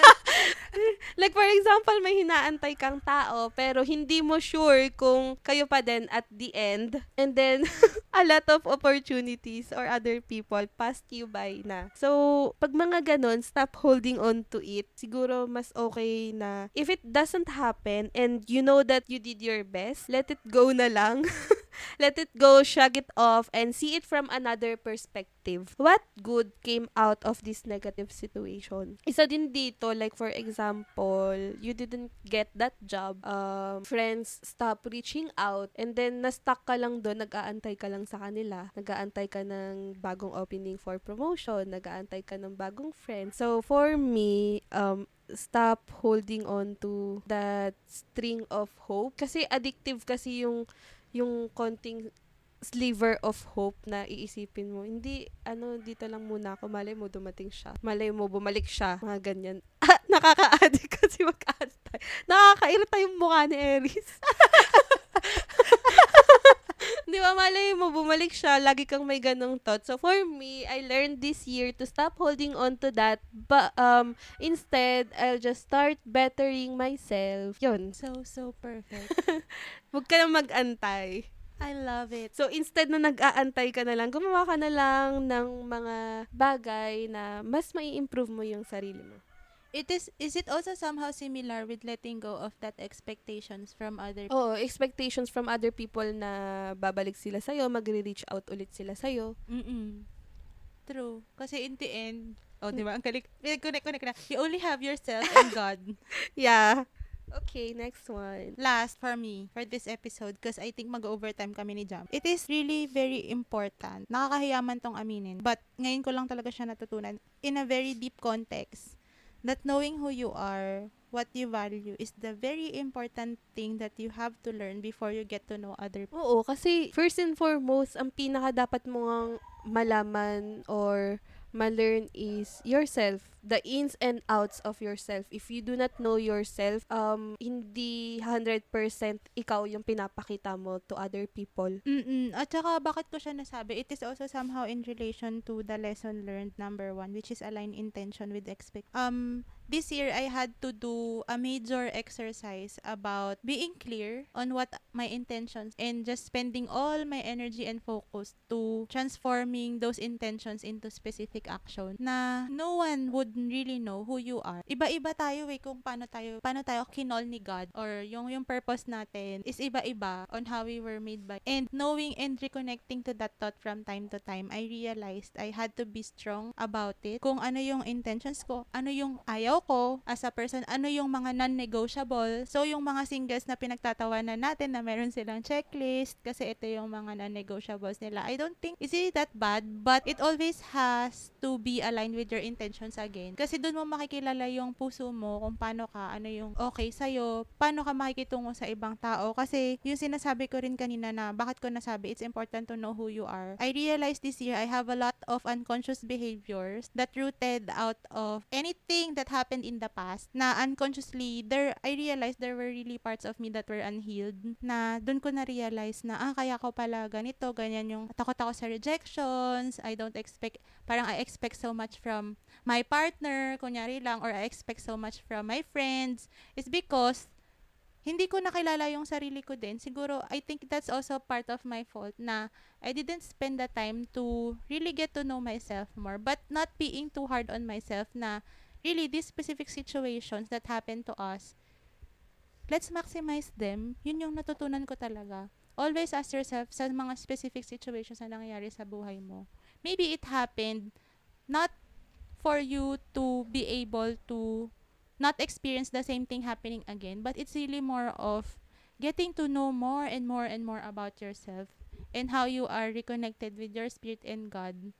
*laughs* like for example, may hinaantay kang tao pero hindi mo sure kung kayo pa din at the end. And then *laughs* a lot of opportunities or other people passed you by na. So, pag mga ganon, stop holding on to it. Siguro mas okay na if it doesn't happen and you know that you did your best, let it go na lang. *laughs* let it go, shrug it off, and see it from another perspective. What good came out of this negative situation? Isa din dito, like for example, you didn't get that job, um, friends stop reaching out, and then na-stuck ka lang doon, nag-aantay ka lang sa kanila, nag-aantay ka ng bagong opening for promotion, nag-aantay ka ng bagong friend. So, for me, um, stop holding on to that string of hope. Kasi addictive kasi yung yung konting sliver of hope na iisipin mo. Hindi, ano, dito lang muna ako. Malay mo, dumating siya. Malay mo, bumalik siya. Mga ganyan. *laughs* Ah, nakaka-addict kasi mag-antay. Nakakairita yung mukha ni Eris. *laughs* Di ba, malay mo, bumalik siya, lagi kang may ganong thought. So, for me, I learned this year to stop holding on to that. But, um, instead, I'll just start bettering myself. Yun. So, so perfect. *laughs* Huwag ka na mag-antay. I love it. So, instead na nag-aantay ka na lang, gumawa ka na lang ng mga bagay na mas mai improve mo yung sarili mo. It is, is it also somehow similar with letting go of that expectations from other Oo, expectations from other people na babalik sila sa'yo, magre-reach out ulit sila sa'yo. Mm-mm. True. Kasi in the end, oh, di ba? Ang kalik, eh, connect, connect na. You only have yourself and God. *laughs* Yeah. Okay, next one. Last for me, for this episode, because I think mag-overtime kami ni Jam. It is really very important. Nakakahiyaman tong aminin. But ngayon ko lang talaga siya natutunan in a very deep context that knowing who you are, what you value is the very important thing that you have to learn before you get to know other people. Oo, kasi first and foremost, ang pinaka dapat mo ngang malaman or ma-learn is yourself, the ins and outs of yourself. If you do not know yourself, um, hindi 100% ikaw yung pinapakita mo to other people. Mm-mm. At saka, bakit ko siya nasabi? It is also somehow in relation to the lesson learned number one, which is align intention with expect. Um, this year I had to do a major exercise about being clear on what my intentions and just spending all my energy and focus to transforming those intentions into specific action na no one would really know who you are. Iba-iba tayo eh kung paano tayo paano tayo kinol ni God or yung yung purpose natin is iba-iba on how we were made by and knowing and reconnecting to that thought from time to time I realized I had to be strong about it kung ano yung intentions ko ano yung ayaw ko as a person ano yung mga non-negotiable? So yung mga singles na pinagtatawanan natin na meron silang checklist kasi ito yung mga non-negotiables nila. I don't think is it that bad? But it always has to be aligned with your intentions again. Kasi doon mo makikilala yung puso mo kung paano ka ano yung okay sa'yo paano ka makikitungo sa ibang tao. Kasi yung sinasabi ko rin kanina na bakit ko nasabi it's important to know who you are. I realized this year I have a lot of unconscious behaviors that rooted out of anything that happened in the past na unconsciously there I realized there were really parts of me that were unhealed na doon ko na realize na ah kaya ko pala ganito ganyan yung takot ako sa rejections I don't expect parang I expect so much from my partner kunyari lang or I expect so much from my friends is because hindi ko nakilala yung sarili ko din. Siguro, I think that's also part of my fault na I didn't spend the time to really get to know myself more. But not being too hard on myself na really these specific situations that happen to us, let's maximize them. Yun yung natutunan ko talaga. Always ask yourself sa mga specific situations na nangyayari sa buhay mo. Maybe it happened not for you to be able to not experience the same thing happening again, but it's really more of getting to know more and more and more about yourself and how you are reconnected with your spirit and God.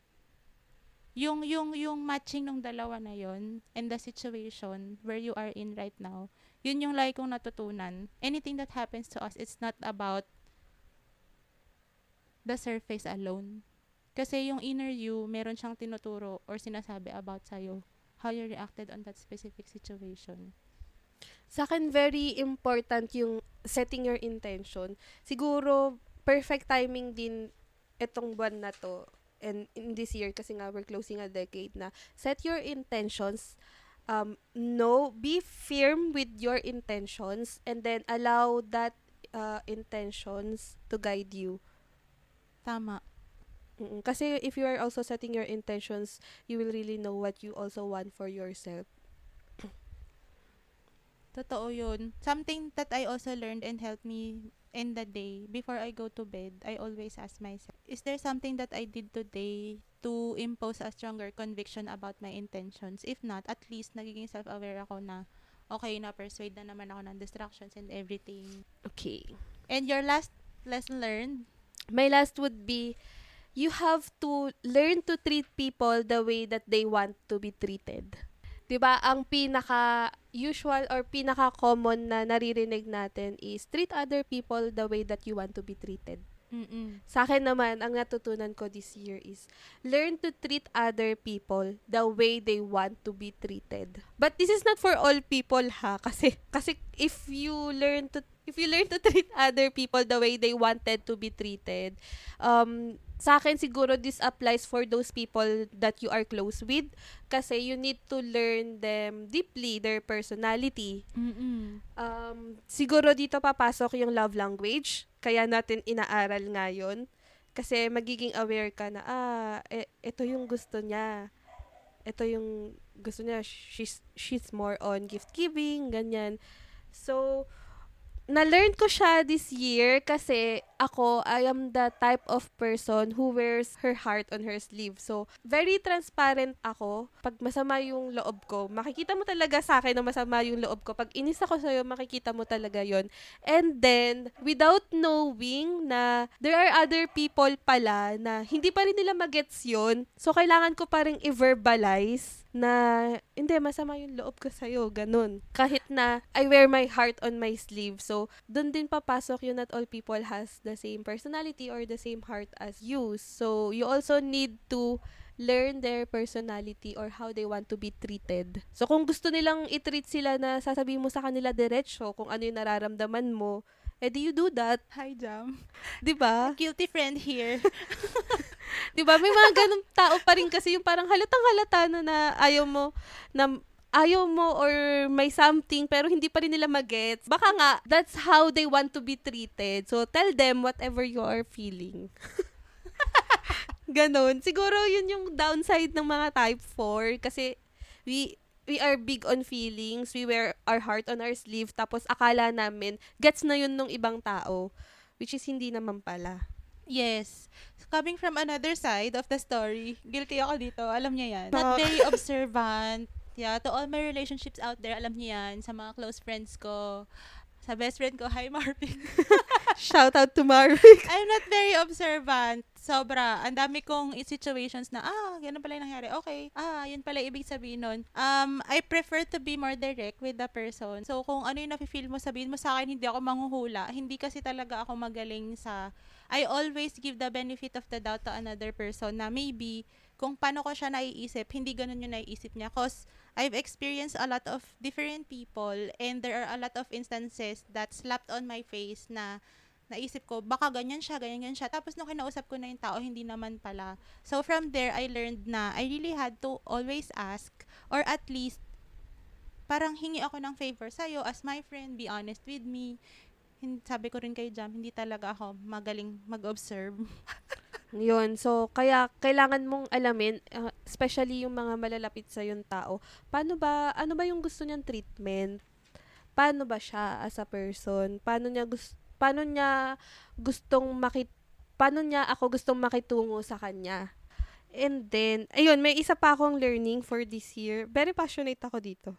Yung yung yung matching ng dalawa na yon and the situation where you are in right now, yun yung like kong natutunan. Anything that happens to us, it's not about the surface alone. Kasi yung inner you, meron siyang tinuturo or sinasabi about sa'yo how you reacted on that specific situation. Sa akin, very important yung setting your intention. Siguro, perfect timing din itong buwan na to and in this year kasi nga we're closing a decade na set your intentions um no be firm with your intentions and then allow that uh, intentions to guide you Tama. Mm-mm. Kasi if you are also setting your intentions, you will really know what you also want for yourself. Totoo yun. Something that I also learned and helped me in the day, before I go to bed, I always ask myself, is there something that I did today to impose a stronger conviction about my intentions? If not, at least nagiging self-aware ako na, okay, na-persuade na naman ako ng distractions and everything. Okay. And your last lesson learned? My last would be, you have to learn to treat people the way that they want to be treated. 'Di ba? Ang pinaka usual or pinaka common na naririnig natin is treat other people the way that you want to be treated. Mm-mm. Sa akin naman, ang natutunan ko this year is learn to treat other people the way they want to be treated. But this is not for all people ha kasi kasi if you learn to if you learn to treat other people the way they wanted to be treated, um sa akin siguro this applies for those people that you are close with kasi you need to learn them deeply their personality Mm-mm. um, siguro dito papasok yung love language. Kaya natin inaaral ngayon. Kasi magiging aware ka na, ah, e- ito yung gusto niya. Ito yung gusto niya. She's, she's more on gift giving, ganyan. So, na-learn ko siya this year kasi ako, I am the type of person who wears her heart on her sleeve. So, very transparent ako. Pag masama yung loob ko, makikita mo talaga sa akin na masama yung loob ko. Pag inis ako sa'yo, makikita mo talaga yon And then, without knowing na there are other people pala na hindi pa rin nila magets yun, so kailangan ko pa rin i-verbalize na hindi, masama yung loob ko sa'yo, ganun. Kahit na I wear my heart on my sleeve. So, dun din papasok yun not all people has the same personality or the same heart as you. So, you also need to learn their personality or how they want to be treated. So, kung gusto nilang i-treat sila na sasabihin mo sa kanila diretsyo kung ano yung nararamdaman mo, eh di you do that. Hi, Jam. *laughs* 'Di ba? Guilty friend here. *laughs* 'Di ba? May mga ganung tao pa rin kasi yung parang halatang halata na, na ayaw mo na ayaw mo or may something pero hindi pa rin nila magets, baka nga, that's how they want to be treated. So, tell them whatever you are feeling. *laughs* Ganon. Siguro yun yung downside ng mga type 4 kasi we we are big on feelings. We wear our heart on our sleeve tapos akala namin gets na yun nung ibang tao which is hindi naman pala. Yes. Coming from another side of the story, guilty ako dito. Alam niya yan. Not *laughs* very observant. Yeah, to all my relationships out there, alam niya yan. Sa mga close friends ko, sa best friend ko, hi Marvin. *laughs* Shout out to Marvick. *laughs* I'm not very observant. Sobra. Ang dami kong situations na, ah, ganun pala yung nangyari. Okay. Ah, yun pala ibig sabihin nun. Um, I prefer to be more direct with the person. So, kung ano yung nafe-feel mo, sabihin mo sa akin, hindi ako manghuhula. Hindi kasi talaga ako magaling sa... I always give the benefit of the doubt to another person na maybe kung paano ko siya naiisip, hindi ganun yung naiisip niya. Cause I've experienced a lot of different people and there are a lot of instances that slapped on my face na naisip ko, baka ganyan siya, ganyan, ganyan siya. Tapos nung kinausap ko na yung tao, hindi naman pala. So from there, I learned na I really had to always ask or at least parang hingi ako ng favor sa'yo as my friend, be honest with me. Hin- sabi ko rin kay Jam, hindi talaga ako magaling mag-observe. *laughs* Yun. So, kaya kailangan mong alamin, uh, especially yung mga malalapit sa yung tao, paano ba, ano ba yung gusto niyang treatment? Paano ba siya as a person? Paano niya gusto, paano niya gustong makit, paano niya ako gustong makitungo sa kanya? And then, ayun, may isa pa akong learning for this year. Very passionate ako dito.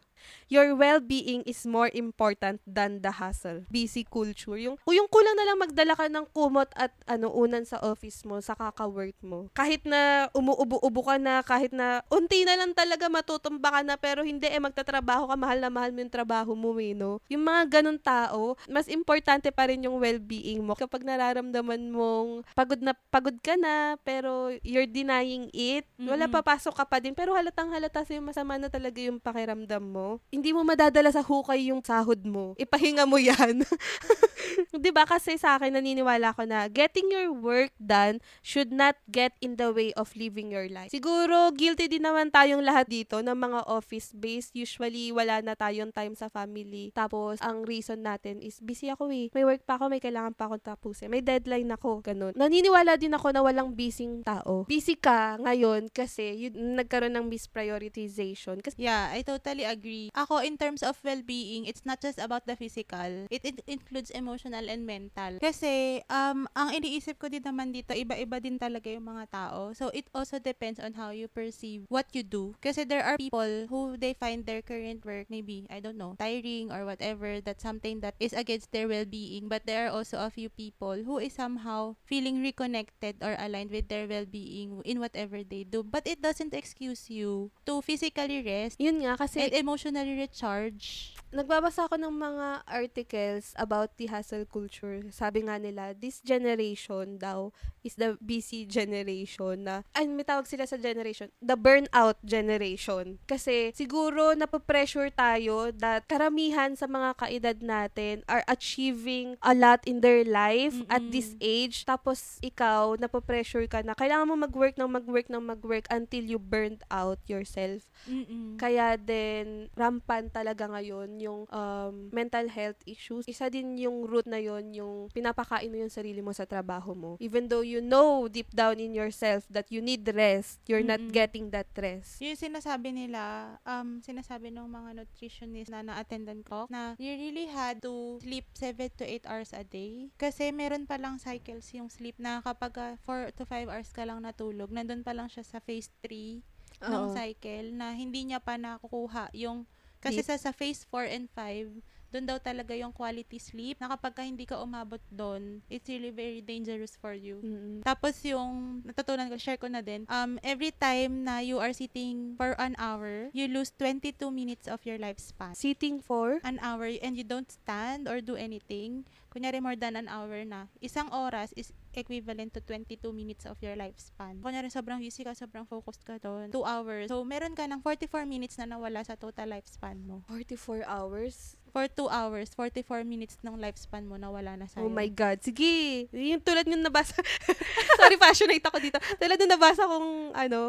Your well-being is more important than the hustle. Busy culture. Yung, yung kulang na lang magdala ka ng kumot at ano, unan sa office mo, sa kaka-work mo. Kahit na umuubo-ubo ka na, kahit na unti na lang talaga matutumba ka na, pero hindi eh, magtatrabaho ka, mahal na mahal mo yung trabaho mo eh, no? Yung mga ganun tao, mas importante pa rin yung well-being mo. Kapag nararamdaman mong pagod na pagod ka na, pero you're denying it, wala Mm-mm. papasok ka pa din, pero halatang halata sa'yo masama na talaga yung pakiramdam mo. Hindi mo madadala sa hukay yung sahod mo. Ipahinga mo yan. *laughs* 'Di ba kasi sa akin naniniwala ko na getting your work done should not get in the way of living your life. Siguro guilty din naman tayong lahat dito ng mga office based. Usually wala na tayong time sa family. Tapos ang reason natin is busy ako eh. May work pa ako, may kailangan pa akong tapusin. May deadline ako, ganun. Naniniwala din ako na walang busy tao. Busy ka ngayon kasi yun, nagkaroon ng misprioritization. Kasi Yeah, I totally agree. Ako, in terms of well-being, it's not just about the physical. It, it includes emotional and mental. Kasi, um, ang iniisip ko din naman dito, iba-iba din talaga yung mga tao. So, it also depends on how you perceive what you do. Kasi there are people who they find their current work, maybe, I don't know, tiring or whatever, that's something that is against their well-being. But there are also a few people who is somehow feeling reconnected or aligned with their well-being in whatever they do. But it doesn't excuse you to physically rest yun nga kasi and emotionally recharge. nagbabasa ako ng mga articles about the hustle culture. Sabi nga nila, this generation daw is the busy generation na, ay, may tawag sila sa generation, the burnout generation. Kasi siguro napapressure tayo that karamihan sa mga kaedad natin are achieving a lot in their life at Mm-mm. this age. Tapos ikaw, napapressure ka na kailangan mo mag-work ng mag-work ng mag-work until you burned out yourself. Mm-mm. Kaya din, rampant talaga ngayon yung um, mental health issues. Isa din yung root na yon yung pinapakain mo yung sarili mo sa trabaho mo. Even though you know deep down in yourself that you need rest, you're not Mm-mm. getting that rest. Yung sinasabi nila, um, sinasabi ng mga nutritionist na na-attendan ko, na you really had to sleep 7 to 8 hours a day. Kasi meron palang cycles yung sleep na kapag 4 to 5 hours ka lang natulog, nandun pa lang siya sa phase 3 ng cycle na hindi niya pa nakukuha yung kasi Deep. sa, sa phase 4 and 5 doon daw talaga yung quality sleep na kapag ka hindi ka umabot doon it's really very dangerous for you Mm. tapos yung natutunan ko, share ko na din, um, every time na you are sitting for an hour, you lose 22 minutes of your lifespan. Sitting for An hour and you don't stand or do anything, kunyari more than an hour na, isang oras is equivalent to 22 minutes of your lifespan. Kunyari sobrang busy ka, sobrang focused ka doon, 2 hours. So, meron ka ng 44 minutes na nawala sa total lifespan mo. 44 hours. For 2 hours, 44 minutes ng lifespan mo nawala na sa'yo. Oh my God. Sige. Yung tulad yung nabasa. *laughs* Sorry, passionate ako dito. Tulad yung nabasa kong ano,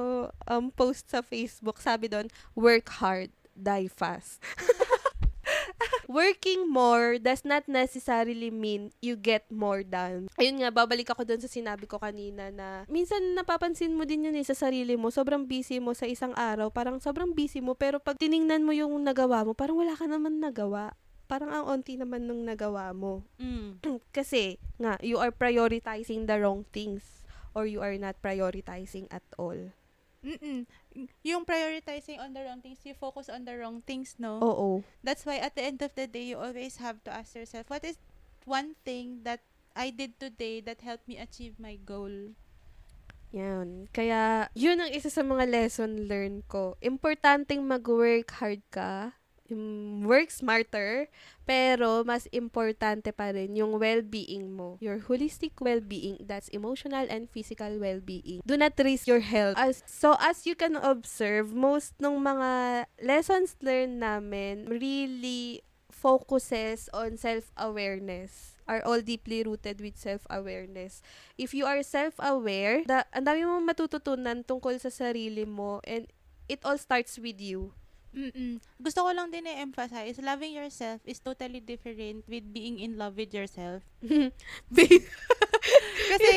um, post sa Facebook. Sabi doon, work hard. die fast. *laughs* Working more does not necessarily mean you get more done. Ayun nga, babalik ako dun sa sinabi ko kanina na minsan napapansin mo din yun eh sa sarili mo. Sobrang busy mo sa isang araw. Parang sobrang busy mo. Pero pag tiningnan mo yung nagawa mo, parang wala ka naman nagawa. Parang ang onti naman nung nagawa mo. Mm. *clears throat* Kasi nga, you are prioritizing the wrong things or you are not prioritizing at all. Mm-mm. Yung prioritizing on the wrong things, you focus on the wrong things, no? Oo. That's why at the end of the day, you always have to ask yourself, what is one thing that I did today that helped me achieve my goal? Yan. Kaya, yun ang isa sa mga lesson learned ko. Importanteng mag-work hard ka, work smarter, pero mas importante pa rin yung well-being mo. Your holistic well-being, that's emotional and physical well-being. Do not risk your health. As, so, as you can observe, most ng mga lessons learned namin really focuses on self-awareness are all deeply rooted with self-awareness. If you are self-aware, da, ang dami mong matututunan tungkol sa sarili mo and it all starts with you. Mm-mm. Gusto ko lang din i-emphasize, loving yourself is totally different with being in love with yourself. *laughs* *laughs* Kasi,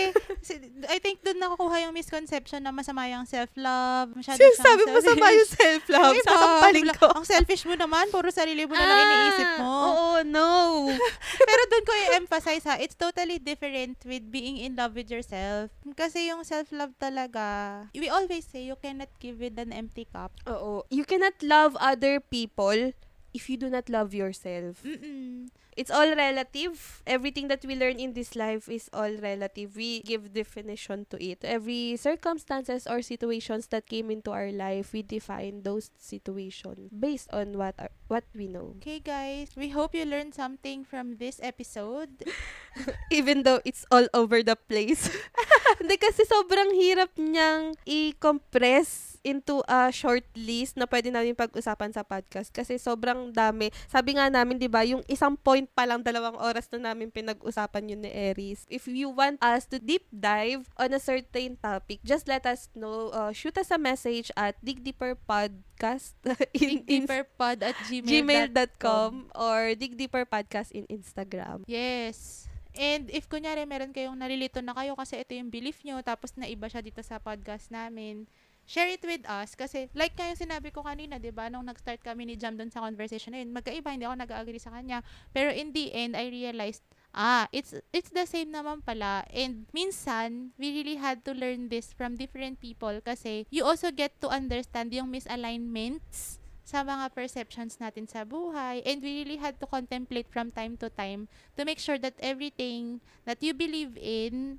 si- I think doon nakukuha yung misconception na masama yung self-love. Masyado siyang Sabi mo masama yung selfish. self-love. Diba? Sasampalin ko. Ang selfish mo naman, puro sarili mo na lang iniisip mo. Ah, Oo, no. *laughs* Pero doon ko i-emphasize ha, it's totally different with being in love with yourself. Kasi yung self-love talaga, we always say you cannot give with an empty cup. Oo. You cannot love other people if you do not love yourself. Mm-mm. It's all relative. Everything that we learn in this life is all relative. We give definition to it. Every circumstances or situations that came into our life, we define those situations based on what our, what we know. Okay guys, we hope you learned something from this episode. *laughs* Even though it's all over the place. *laughs* Hindi kasi sobrang hirap niyang i-compress into a short list na pwede namin pag-usapan sa podcast kasi sobrang dami. Sabi nga namin, 'di ba, yung isang point pa lang dalawang oras na namin pinag-usapan yun ni Aries. If you want us to deep dive on a certain topic, just let us know. Uh, shoot us a message at Dig Deeper Podcast *laughs* in, in Deeperpod at gmail.com. gmail.com or Dig Deeper Podcast in Instagram. Yes. And if kunyari meron kayong nalilito na kayo kasi ito yung belief nyo, tapos naiba siya dito sa podcast namin, share it with us kasi like nga yung sinabi ko kanina, 'di ba, nung nag-start kami ni Jam doon sa conversation na yun, magkaiba hindi ako nag-agree sa kanya. Pero in the end, I realized ah, it's it's the same naman pala. And minsan, we really had to learn this from different people kasi you also get to understand yung misalignments sa mga perceptions natin sa buhay and we really had to contemplate from time to time to make sure that everything that you believe in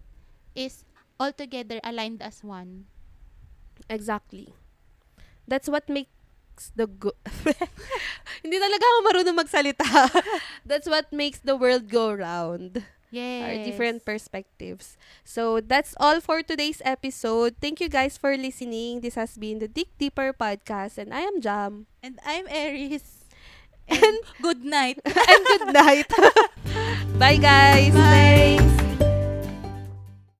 is altogether aligned as one. Exactly. That's what makes the go *laughs* Hindi talaga ako marunong magsalita. *laughs* that's what makes the world go round. Yes. Our different perspectives. So that's all for today's episode. Thank you guys for listening. This has been the Dig Deeper podcast and I am Jam. And I'm Aries. And good night. and good night. *laughs* Bye guys. Bye. Thanks.